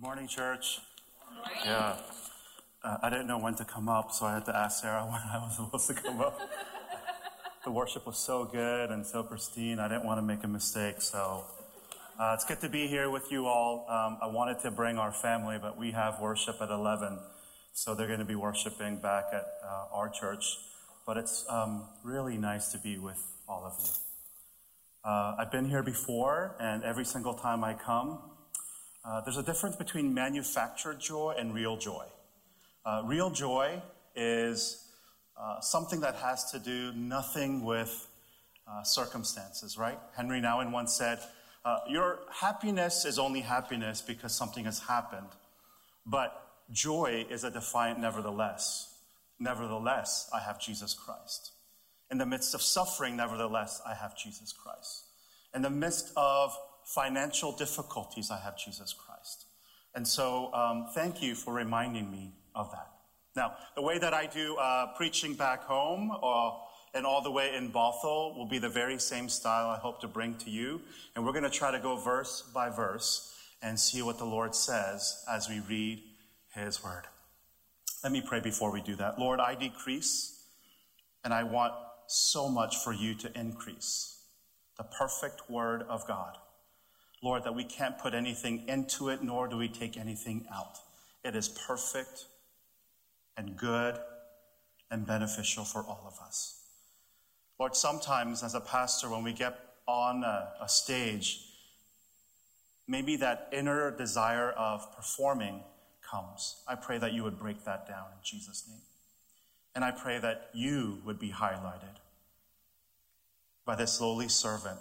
Good morning, church. Yeah. Uh, I didn't know when to come up, so I had to ask Sarah when I was supposed to come up. the worship was so good and so pristine, I didn't want to make a mistake. So uh, it's good to be here with you all. Um, I wanted to bring our family, but we have worship at 11, so they're going to be worshiping back at uh, our church. But it's um, really nice to be with all of you. Uh, I've been here before, and every single time I come, uh, there's a difference between manufactured joy and real joy. Uh, real joy is uh, something that has to do nothing with uh, circumstances, right? Henri Nouwen once said, uh, Your happiness is only happiness because something has happened, but joy is a defiant nevertheless. Nevertheless, I have Jesus Christ. In the midst of suffering, nevertheless, I have Jesus Christ. In the midst of financial difficulties, I have Jesus Christ. And so, um, thank you for reminding me of that. Now, the way that I do uh, preaching back home uh, and all the way in Bothell will be the very same style I hope to bring to you. And we're going to try to go verse by verse and see what the Lord says as we read His Word. Let me pray before we do that. Lord, I decrease, and I want so much for you to increase the perfect Word of God. Lord, that we can't put anything into it, nor do we take anything out. It is perfect and good and beneficial for all of us. Lord, sometimes as a pastor, when we get on a, a stage, maybe that inner desire of performing comes. I pray that you would break that down in Jesus' name. And I pray that you would be highlighted by this lowly servant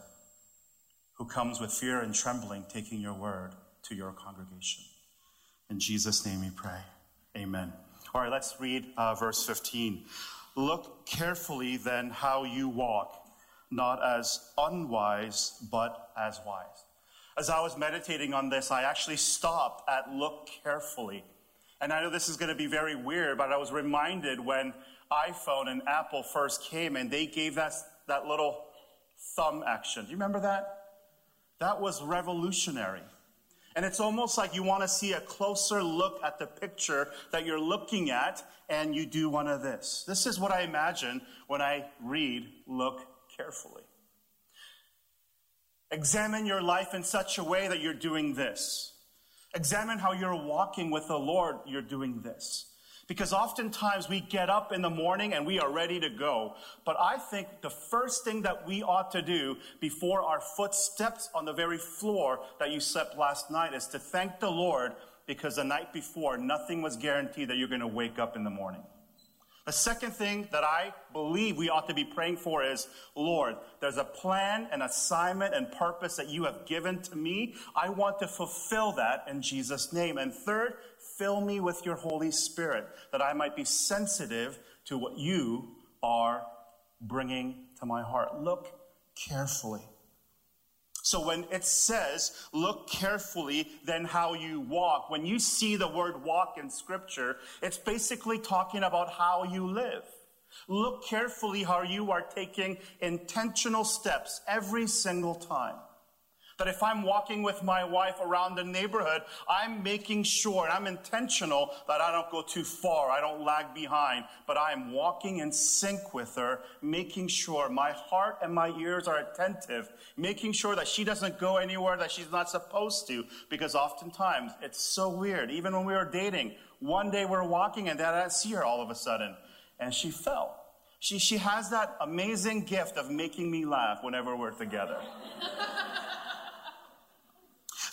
who comes with fear and trembling, taking your word to your congregation. In Jesus' name we pray. Amen. All right, let's read uh, verse 15. Look carefully then how you walk, not as unwise, but as wise. As I was meditating on this, I actually stopped at look carefully. And I know this is going to be very weird, but I was reminded when iPhone and Apple first came and they gave that, that little thumb action. Do you remember that? That was revolutionary. And it's almost like you want to see a closer look at the picture that you're looking at, and you do one of this. This is what I imagine when I read Look Carefully. Examine your life in such a way that you're doing this. Examine how you're walking with the Lord, you're doing this. Because oftentimes we get up in the morning and we are ready to go. But I think the first thing that we ought to do before our foot steps on the very floor that you slept last night is to thank the Lord because the night before nothing was guaranteed that you're going to wake up in the morning. The second thing that I believe we ought to be praying for is, Lord, there's a plan, an assignment, and purpose that you have given to me. I want to fulfill that in Jesus' name. And third, Fill me with your Holy Spirit that I might be sensitive to what you are bringing to my heart. Look carefully. So when it says, look carefully, then how you walk, when you see the word walk in scripture, it's basically talking about how you live. Look carefully how you are taking intentional steps every single time. That if I'm walking with my wife around the neighborhood, I'm making sure, and I'm intentional that I don't go too far, I don't lag behind, but I am walking in sync with her, making sure my heart and my ears are attentive, making sure that she doesn't go anywhere that she's not supposed to, because oftentimes it's so weird. Even when we were dating, one day we're walking and then I see her all of a sudden, and she fell. She, she has that amazing gift of making me laugh whenever we're together.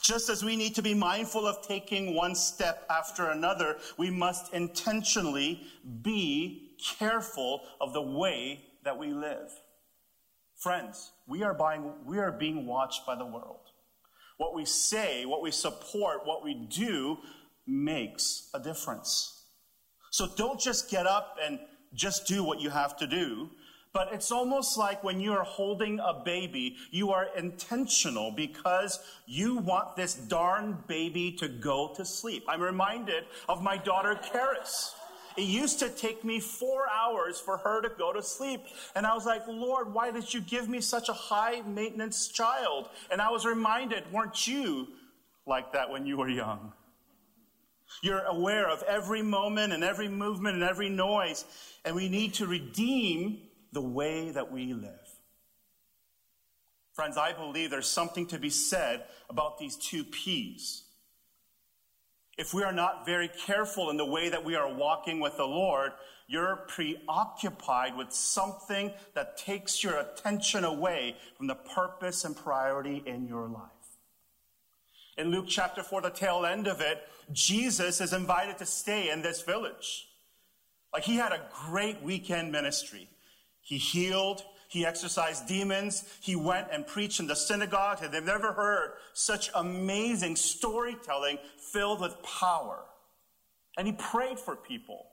Just as we need to be mindful of taking one step after another, we must intentionally be careful of the way that we live. Friends, we are, buying, we are being watched by the world. What we say, what we support, what we do makes a difference. So don't just get up and just do what you have to do. But it's almost like when you are holding a baby, you are intentional because you want this darn baby to go to sleep. I'm reminded of my daughter, Karis. It used to take me four hours for her to go to sleep. And I was like, Lord, why did you give me such a high maintenance child? And I was reminded, weren't you like that when you were young? You're aware of every moment and every movement and every noise, and we need to redeem the way that we live. Friends, I believe there's something to be said about these two P's. If we are not very careful in the way that we are walking with the Lord, you're preoccupied with something that takes your attention away from the purpose and priority in your life. In Luke chapter 4, the tail end of it, Jesus is invited to stay in this village. Like he had a great weekend ministry. He healed, he exorcised demons, he went and preached in the synagogue, they've never heard such amazing storytelling filled with power. And he prayed for people.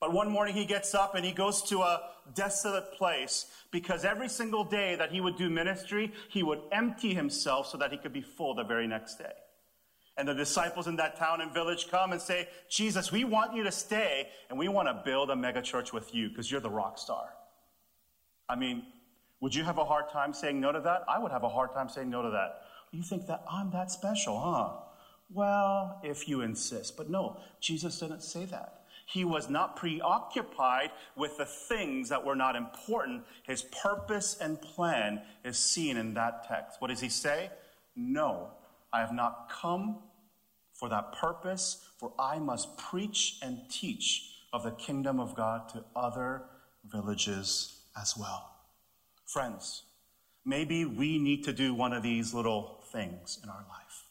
But one morning he gets up and he goes to a desolate place because every single day that he would do ministry, he would empty himself so that he could be full the very next day. And the disciples in that town and village come and say, Jesus, we want you to stay and we want to build a megachurch with you because you're the rock star. I mean, would you have a hard time saying no to that? I would have a hard time saying no to that. You think that I'm that special, huh? Well, if you insist. But no, Jesus didn't say that. He was not preoccupied with the things that were not important. His purpose and plan is seen in that text. What does he say? No, I have not come for that purpose, for I must preach and teach of the kingdom of God to other villages as well. Friends, maybe we need to do one of these little things in our life.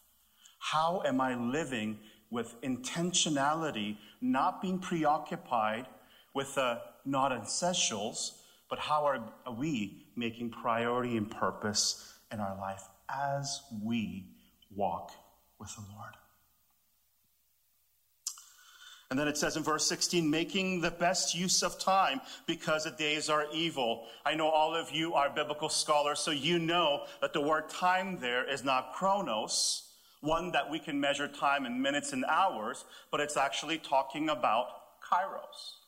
How am I living with intentionality, not being preoccupied with the not essentials, but how are, we making priority and purpose in our life as we walk with the Lord? And then it says in verse 16, making the best use of time because the days are evil. I know all of you are biblical scholars, so you know that the word time there is not chronos, one that we can measure time in minutes and hours, but it's actually talking about kairos.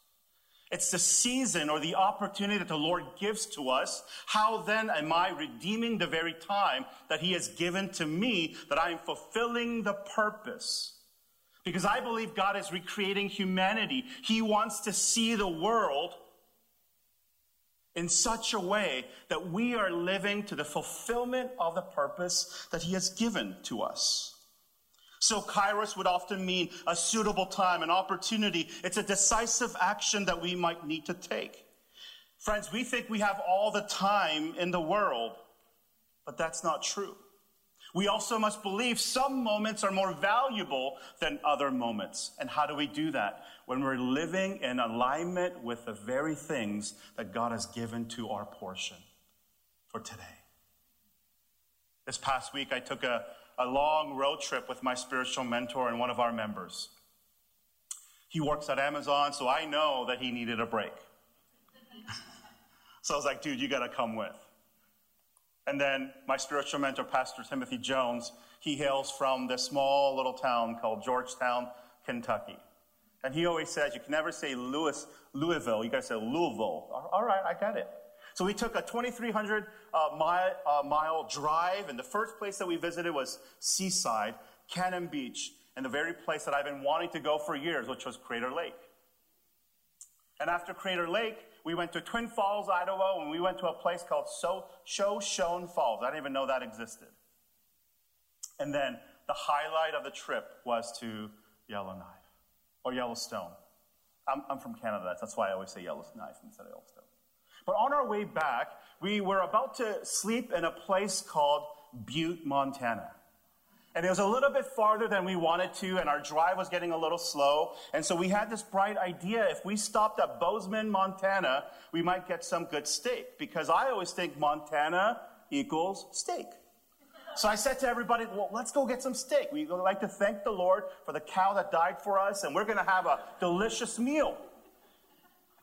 It's the season or the opportunity that the Lord gives to us. How then am I redeeming the very time that He has given to me that I am fulfilling the purpose? Because I believe God is recreating humanity. He wants to see the world in such a way that we are living to the fulfillment of the purpose that He has given to us. So, kairos would often mean a suitable time, an opportunity. It's a decisive action that we might need to take. Friends, we think we have all the time in the world, but that's not true. We also must believe some moments are more valuable than other moments. And how do we do that? When we're living in alignment with the very things that God has given to our portion for today. This past week, I took a, a long road trip with my spiritual mentor and one of our members. He works at Amazon, so I know that he needed a break. so I was like, dude, you got to come with. And then my spiritual mentor, Pastor Timothy Jones, he hails from this small little town called Georgetown, Kentucky. And he always says, you can never say Louis, Louisville, you gotta say Louisville. All right, I got it. So we took a 2,300 uh, mile, uh, mile drive, and the first place that we visited was Seaside, Cannon Beach, and the very place that I've been wanting to go for years, which was Crater Lake. And after Crater Lake, we went to Twin Falls, Idaho, and we went to a place called so- Shoshone Falls. I didn't even know that existed. And then the highlight of the trip was to Yellowknife or Yellowstone. I'm, I'm from Canada, that's why I always say Yellowknife instead of Yellowstone. But on our way back, we were about to sleep in a place called Butte, Montana. And it was a little bit farther than we wanted to, and our drive was getting a little slow. And so we had this bright idea if we stopped at Bozeman, Montana, we might get some good steak. Because I always think Montana equals steak. So I said to everybody, well, let's go get some steak. We would like to thank the Lord for the cow that died for us, and we're going to have a delicious meal.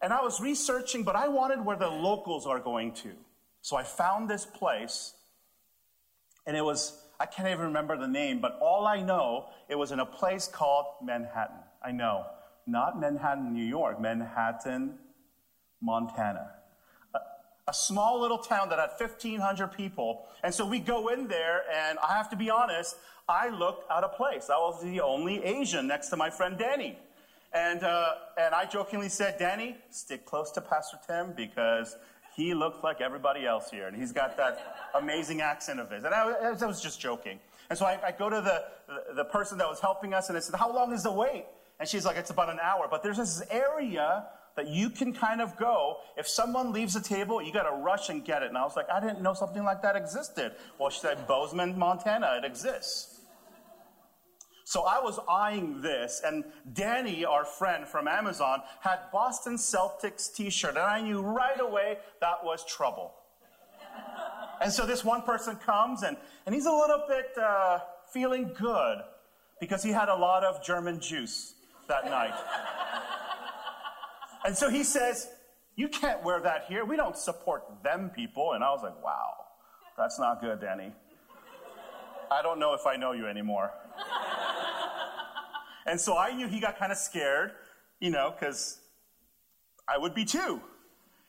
And I was researching, but I wanted where the locals are going to. So I found this place, and it was I can't even remember the name, but all I know, it was in a place called Manhattan. I know. Not Manhattan, New York, Manhattan, Montana. Uh, a small little town that had 1,500 people. And so we go in there, and I have to be honest, I looked out of place. I was the only Asian next to my friend Danny. And, uh, and I jokingly said, Danny, stick close to Pastor Tim because he looks like everybody else here. And he's got that amazing accent of his. And I, I was just joking. And so I, I go to the, the, person that was helping us and I said, How long is the wait? And she's like, It's about an hour. But there's this area that you can kind of go. If someone leaves a table, you got to rush and get it. And I was like, I didn't know something like that existed. Well, she said, Bozeman, Montana, it exists. So I was eyeing this, and Danny, our friend from Amazon, had Boston Celtics t-shirt, and I knew right away that was trouble. and so this one person comes, and, and he's a little bit uh, feeling good because he had a lot of German juice that night. and so he says, you can't wear that here. We don't support them people. And I was like, wow, that's not good, Danny. I don't know if I know you anymore. And so I knew he got kind of scared, you know, because I would be too.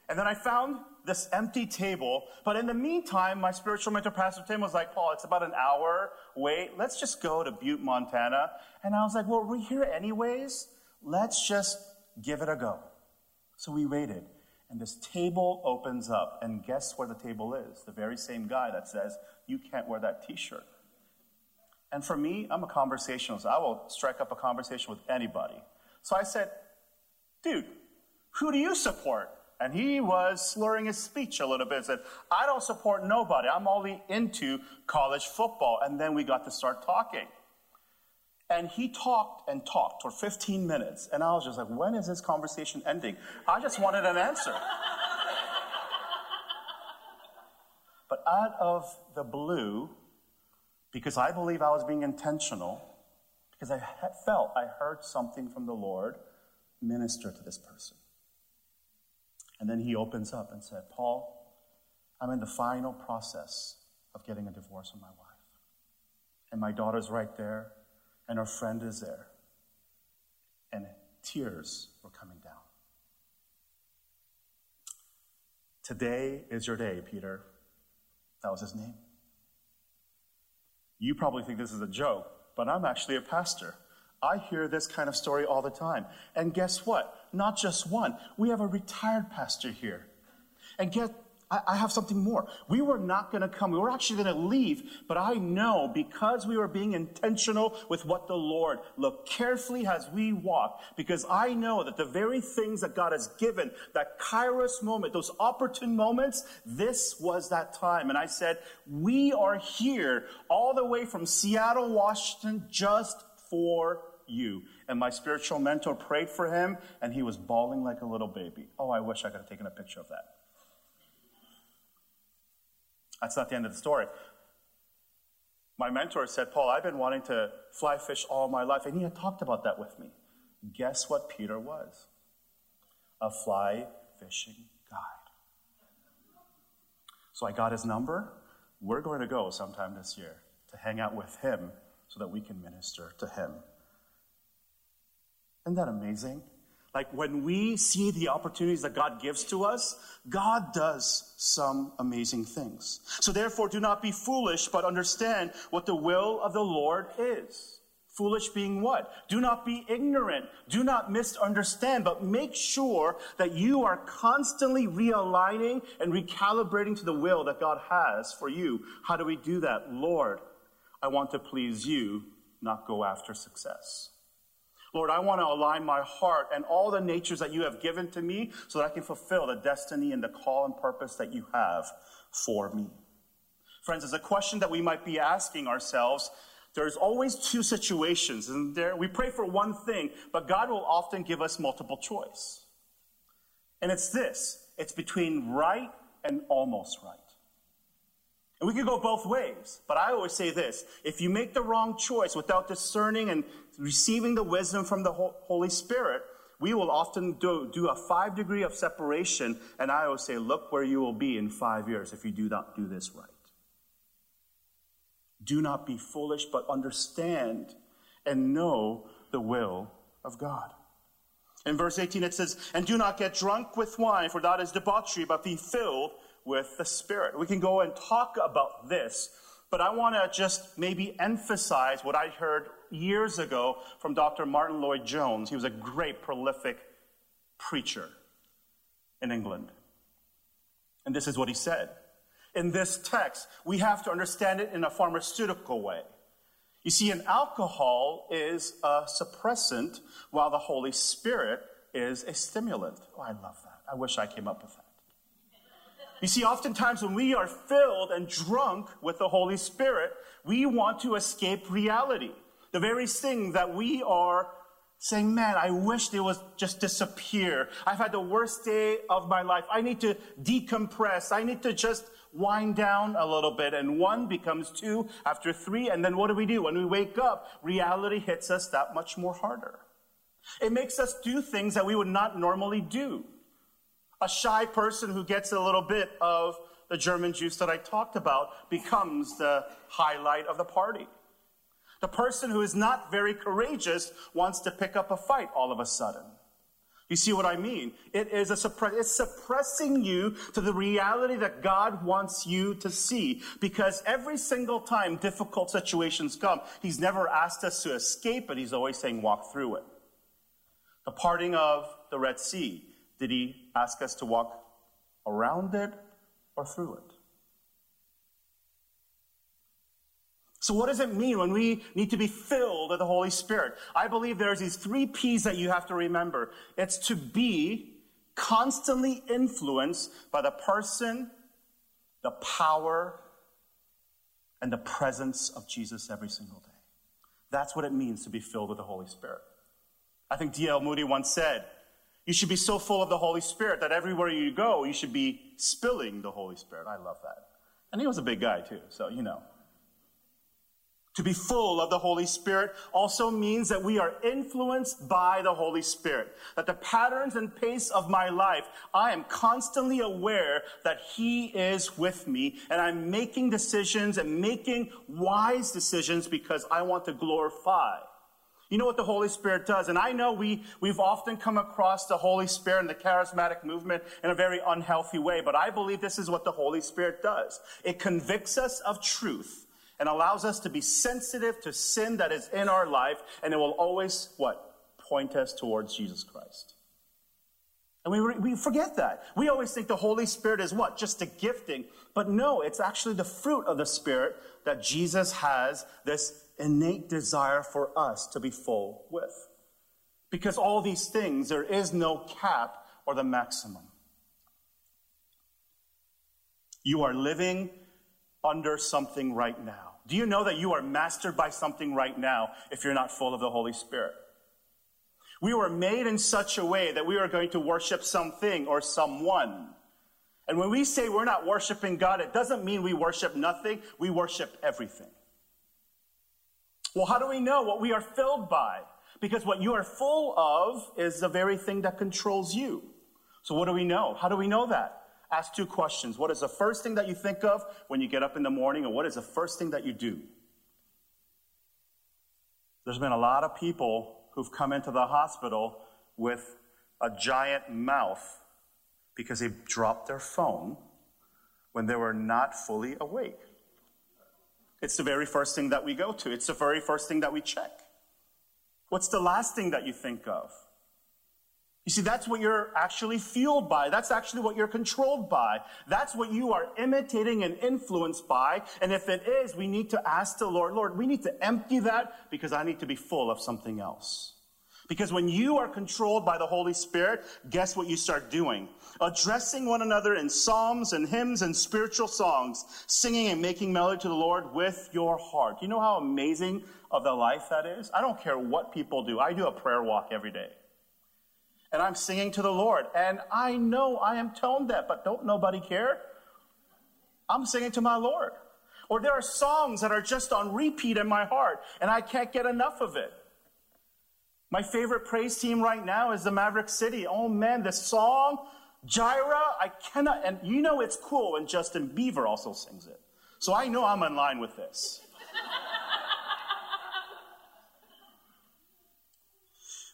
And then I found this empty table. But in the meantime, my spiritual mentor, Pastor Tim, was like, Paul, it's about an hour wait. Let's just go to Butte, Montana. And I was like, well, we're here anyways. Let's just give it a go. So we waited. And this table opens up. And guess where the table is? The very same guy that says, you can't wear that t shirt. And for me, I'm a conversationalist. I will strike up a conversation with anybody. So I said, dude, who do you support? And he was slurring his speech a little bit and said, I don't support nobody. I'm only into college football. And then we got to start talking. And he talked and talked for 15 minutes. And I was just like, when is this conversation ending? I just wanted an answer. but out of the blue, because I believe I was being intentional, because I felt I heard something from the Lord minister to this person. And then he opens up and said, Paul, I'm in the final process of getting a divorce from my wife. And my daughter's right there, and her friend is there. And tears were coming down. Today is your day, Peter. That was his name. You probably think this is a joke, but I'm actually a pastor. I hear this kind of story all the time. And guess what? Not just one. We have a retired pastor here. And get I, I have something more. We were not going to come. We were actually going to leave. But I know because we were being intentional with what the Lord looked carefully as we walk, because I know that the very things that God has given, that kairos moment, those opportune moments, this was that time. And I said, we are here all the way from Seattle, Washington, just for you. And my spiritual mentor prayed for him, and he was bawling like a little baby. Oh, I wish I could have taken a picture of that. That's not the end of the story. My mentor said, Paul, I've been wanting to fly fish all my life, and he had talked about that with me. Guess what Peter was? A fly fishing guide. So I got his number. We're going to go sometime this year to hang out with him so that we can minister to him. Isn't that amazing? Like when we see the opportunities that God gives to us, God does some amazing things. So therefore, do not be foolish, but understand what the will of the Lord is. Foolish being what? Do not be ignorant. Do not misunderstand, but make sure that you are constantly realigning and recalibrating to the will that God has for you. How do we do that? Lord, I want to please you, not go after success. Lord, I want to align my heart and all the natures that you have given to me so that I can fulfill the destiny and the call and purpose that you have for me. Friends, it's a question that we might be asking ourselves. There's always two situations, and there we pray for one thing, but God will often give us multiple choice. And it's this it's between right and almost right. And we could go both ways, but I always say this if you make the wrong choice without discerning and receiving the wisdom from the Holy Spirit, we will often do, do a five degree of separation. And I always say, look where you will be in five years if you do not do this right. Do not be foolish, but understand and know the will of God. In verse 18, it says, And do not get drunk with wine, for that is debauchery, but be filled with the Spirit. We can go and talk about this, but I want to just maybe emphasize what I heard years ago from Dr. Martyn Lloyd-Jones. He was a great, prolific preacher in England. And this is what he said. In this text, we have to understand it in a pharmaceutical way. You see, an alcohol is a suppressant, while the Holy Spirit is a stimulant. Oh, I love that. I wish I came up with that. You see, oftentimes when we are filled and drunk with the Holy Spirit, we want to escape reality. The very thing that we are saying, man, I wish they would just disappear. I've had the worst day of my life. I need to decompress. I need to just wind down a little bit. And one becomes two after three. And then what do we do? When we wake up, reality hits us that much more harder. It makes us do things that we would not normally do. A shy person who gets a little bit of the German juice that I talked about becomes the highlight of the party. The person who is not very courageous wants to pick up a fight all of a sudden. You see what I mean? It is a suppress, it's suppressing you to the reality that God wants you to see. Because every single time difficult situations come, He's never asked us to escape it. He's always saying, walk through it. The parting of the Red Sea, did He ask us to walk around it or through it? So what does it mean when we need to be filled with the Holy Spirit? I believe there's these three P's that you have to remember. It's to be constantly influenced by the person, the power, and the presence of Jesus every single day. That's what it means to be filled with the Holy Spirit. I think D.L. Moody once said, you should be so full of the Holy Spirit that everywhere you go, you should be spilling the Holy Spirit. I love that. And he was a big guy too, so you know. To be full of the Holy Spirit also means that we are influenced by the Holy Spirit. That the patterns and pace of my life, I am constantly aware that He is with me and I'm making decisions and making wise decisions because I want to glorify. You know what the Holy Spirit does? And I know we, we've often come across the Holy Spirit and the charismatic movement in a very unhealthy way, but I believe this is what the Holy Spirit does. It convicts us of truth and allows us to be sensitive to sin that is in our life, and it will always, what? Point us towards Jesus Christ. And we, we forget that. We always think the Holy Spirit is what? Just a gifting. But no, it's actually the fruit of the Spirit that Jesus has this innate desire for us to be full with. Because all these things, there is no cap or the maximum. You are living under something right now. Do you know that you are mastered by something right now if you're not full of the Holy Spirit? We were made in such a way that we are going to worship something or someone. And when we say we're not worshiping God, it doesn't mean we worship nothing, we worship everything. Well, how do we know what we are filled by? Because what you are full of is the very thing that controls you. So, what do we know? How do we know that? ask two questions. What is the first thing that you think of when you get up in the morning, and what is the first thing that you do? There's been a lot of people who've come into the hospital with a giant mouth because they dropped their phone when they were not fully awake. It's the very first thing that we go to. It's the very first thing that we check. What's the last thing that you think of? You see, that's what you're actually fueled by. That's actually what you're controlled by. That's what you are imitating and influenced by. And if it is, we need to ask the Lord, Lord, we need to empty that because I need to be full of something else. Because when you are controlled by the Holy Spirit, guess what you start doing? Addressing one another in psalms and hymns and spiritual songs, singing and making melody to the Lord with your heart. You know how amazing of the life that is? I don't care what people do. I do a prayer walk every day and I'm singing to the Lord. And I know I am tone deaf, but don't nobody care? I'm singing to my Lord. Or there are songs that are just on repeat in my heart, and I can't get enough of it. My favorite praise team right now is the Maverick City. Oh man, the song, Jireh, I cannot, and you know it's cool when Justin Bieber also sings it. So I know I'm in line with this.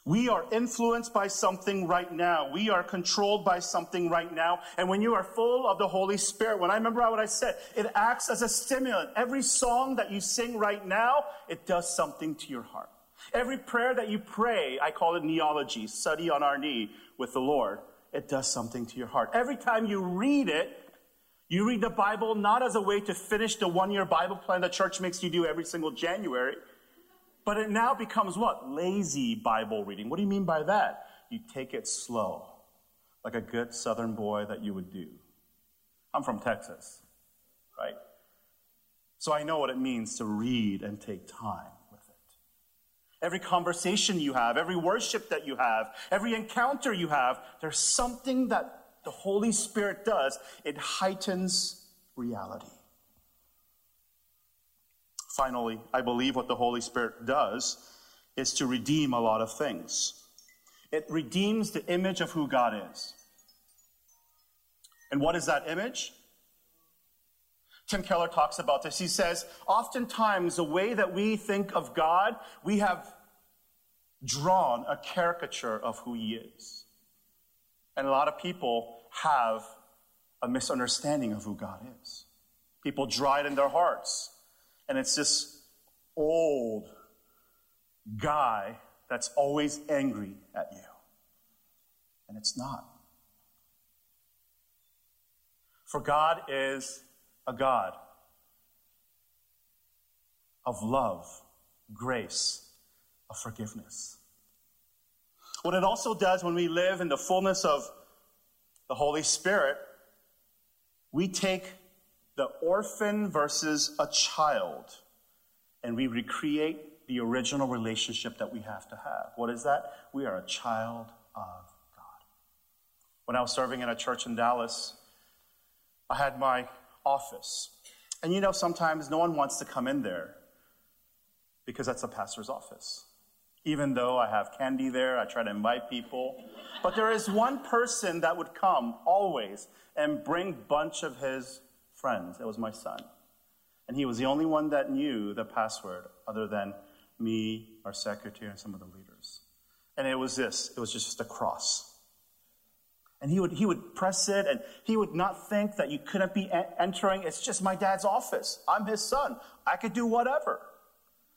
We are influenced by something right now. We are controlled by something right now. And when you are full of the Holy Spirit, when I remember what I said, it acts as a stimulant. Every song that you sing right now, it does something to your heart. Every prayer that you pray, I call it kneeology, study on our knee with the Lord, it does something to your heart. Every time you read it, you read the Bible not as a way to finish the one year Bible plan the church makes you do every single January, but it now becomes what? Lazy Bible reading. What do you mean by that? You take it slow, like a good southern boy that you would do. I'm from Texas, right? So I know what it means to read and take time. Every conversation you have, every worship that you have, every encounter you have, there's something that the Holy Spirit does. It heightens reality. Finally, I believe what the Holy Spirit does is to redeem a lot of things. It redeems the image of who God is. And what is that image? Tim Keller talks about this. He says, oftentimes the way that we think of God, we have drawn a caricature of who he is. And a lot of people have a misunderstanding of who God is. People draw it in their hearts. And it's this old guy that's always angry at you. And it's not. For God is a God of love, grace, of forgiveness. What it also does when we live in the fullness of the Holy Spirit, we take the orphan versus a child and we recreate the original relationship that we have to have. What is that? We are a child of God. When I was serving in a church in Dallas, I had my office. And you know, sometimes no one wants to come in there because that's a pastor's office. Even though I have candy there, I try to invite people. But there is one person that would come always and bring bunch of his friends. It was my son. And he was the only one that knew the password other than me, our secretary, and some of the leaders. And it was this, it was just a cross. And he would, he would press it and he would not think that you couldn't be entering. It's just my dad's office. I'm his son. I could do whatever.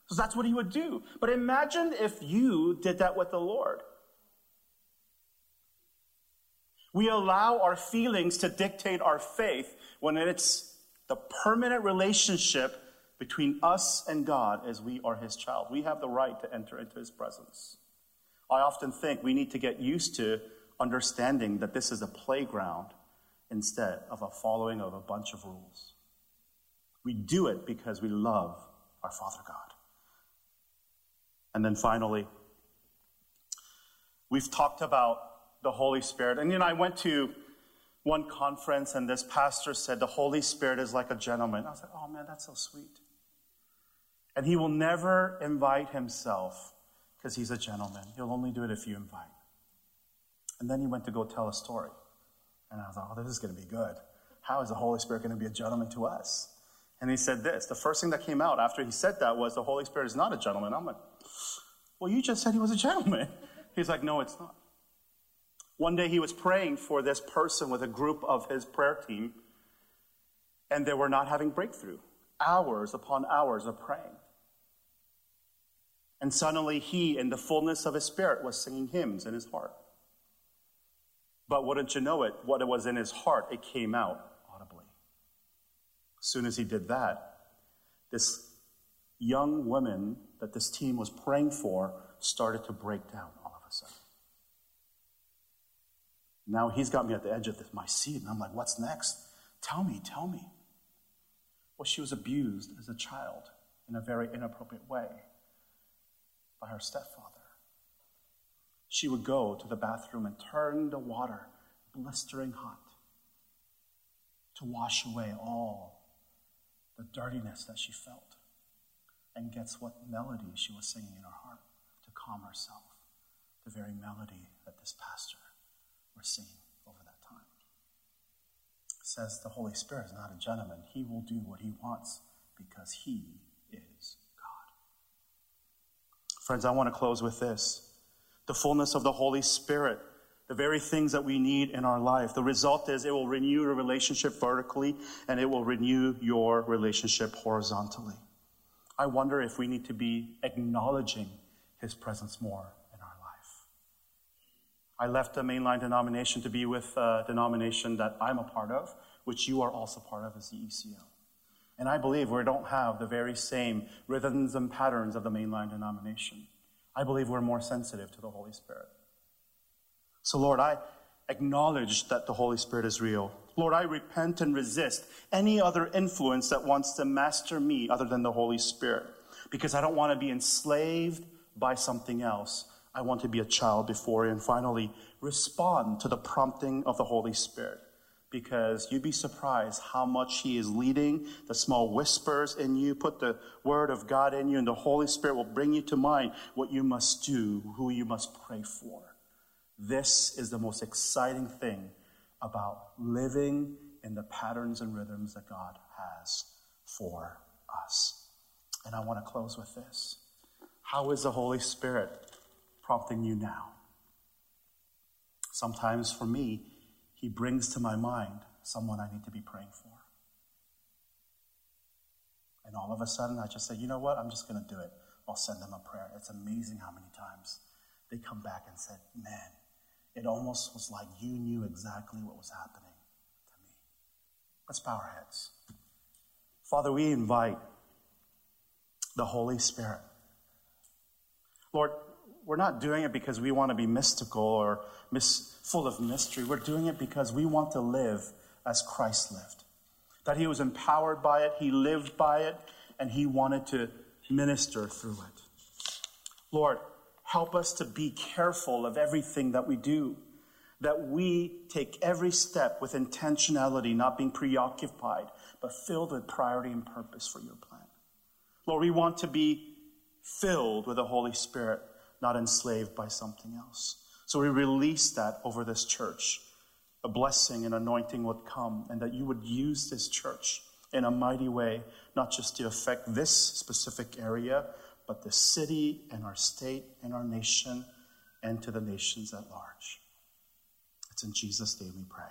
So that's what he would do. But imagine if you did that with the Lord. We allow our feelings to dictate our faith when it's the permanent relationship between us and God as we are his child. We have the right to enter into his presence. I often think we need to get used to understanding that this is a playground instead of a following of a bunch of rules. We do it because we love our Father God. And then finally, we've talked about the Holy Spirit. And you know, I went to one conference and this pastor said, The Holy Spirit is like a gentleman. I was like, Oh man, that's so sweet. And he will never invite himself because he's a gentleman. He'll only do it if you invite. And then he went to go tell a story. And I was like, Oh, this is going to be good. How is the Holy Spirit going to be a gentleman to us? And he said this. The first thing that came out after he said that was, The Holy Spirit is not a gentleman. I'm like, well, you just said he was a gentleman. He's like, No, it's not. One day he was praying for this person with a group of his prayer team, and they were not having breakthrough. Hours upon hours of praying. And suddenly he, in the fullness of his spirit, was singing hymns in his heart. But wouldn't you know it, what it was in his heart, it came out audibly. As soon as he did that, this young woman that this team was praying for started to break down all of a sudden. Now he's got me at the edge of my seat, and I'm like, what's next? Tell me, tell me. Well, she was abused as a child in a very inappropriate way by her stepfather. She would go to the bathroom and turn the water blistering hot to wash away all the dirtiness that she felt. And guess what melody she was singing in her heart to calm herself? The very melody that this pastor was singing over that time. Says the Holy Spirit is not a gentleman. He will do what he wants because he is God. Friends, I want to close with this. The fullness of the Holy Spirit, the very things that we need in our life. The result is it will renew your relationship vertically and it will renew your relationship horizontally. I wonder if we need to be acknowledging His presence more in our life. I left the mainline denomination to be with a denomination that I'm a part of, which you are also part of as the ECO. And I believe we don't have the very same rhythms and patterns of the mainline denomination. I believe we're more sensitive to the Holy Spirit. So, Lord, I acknowledge that the Holy Spirit is real. Lord, I repent and resist any other influence that wants to master me other than the Holy Spirit because I don't want to be enslaved by something else. I want to be a child before. And finally, respond to the prompting of the Holy Spirit because you'd be surprised how much He is leading the small whispers in you. Put the Word of God in you, and the Holy Spirit will bring you to mind what you must do, who you must pray for. This is the most exciting thing about living in the patterns and rhythms that God has for us. And I want to close with this. How is the Holy Spirit prompting you now? Sometimes for me, He brings to my mind someone I need to be praying for. And all of a sudden, I just say, you know what? I'm just going to do it. I'll send them a prayer. It's amazing how many times they come back and said, man, it almost was like you knew exactly what was happening to me. Let's bow our heads. Father, we invite the Holy Spirit. Lord, we're not doing it because we want to be mystical or mis- full of mystery. We're doing it because we want to live as Christ lived. That he was empowered by it, he lived by it, and he wanted to minister through it. Lord, Help us to be careful of everything that we do, that we take every step with intentionality, not being preoccupied, but filled with priority and purpose for your plan. Lord, we want to be filled with the Holy Spirit, not enslaved by something else. So we release that over this church. A blessing and anointing would come, and that you would use this church in a mighty way, not just to affect this specific area, but the city and our state and our nation and to the nations at large. It's in Jesus' name we pray.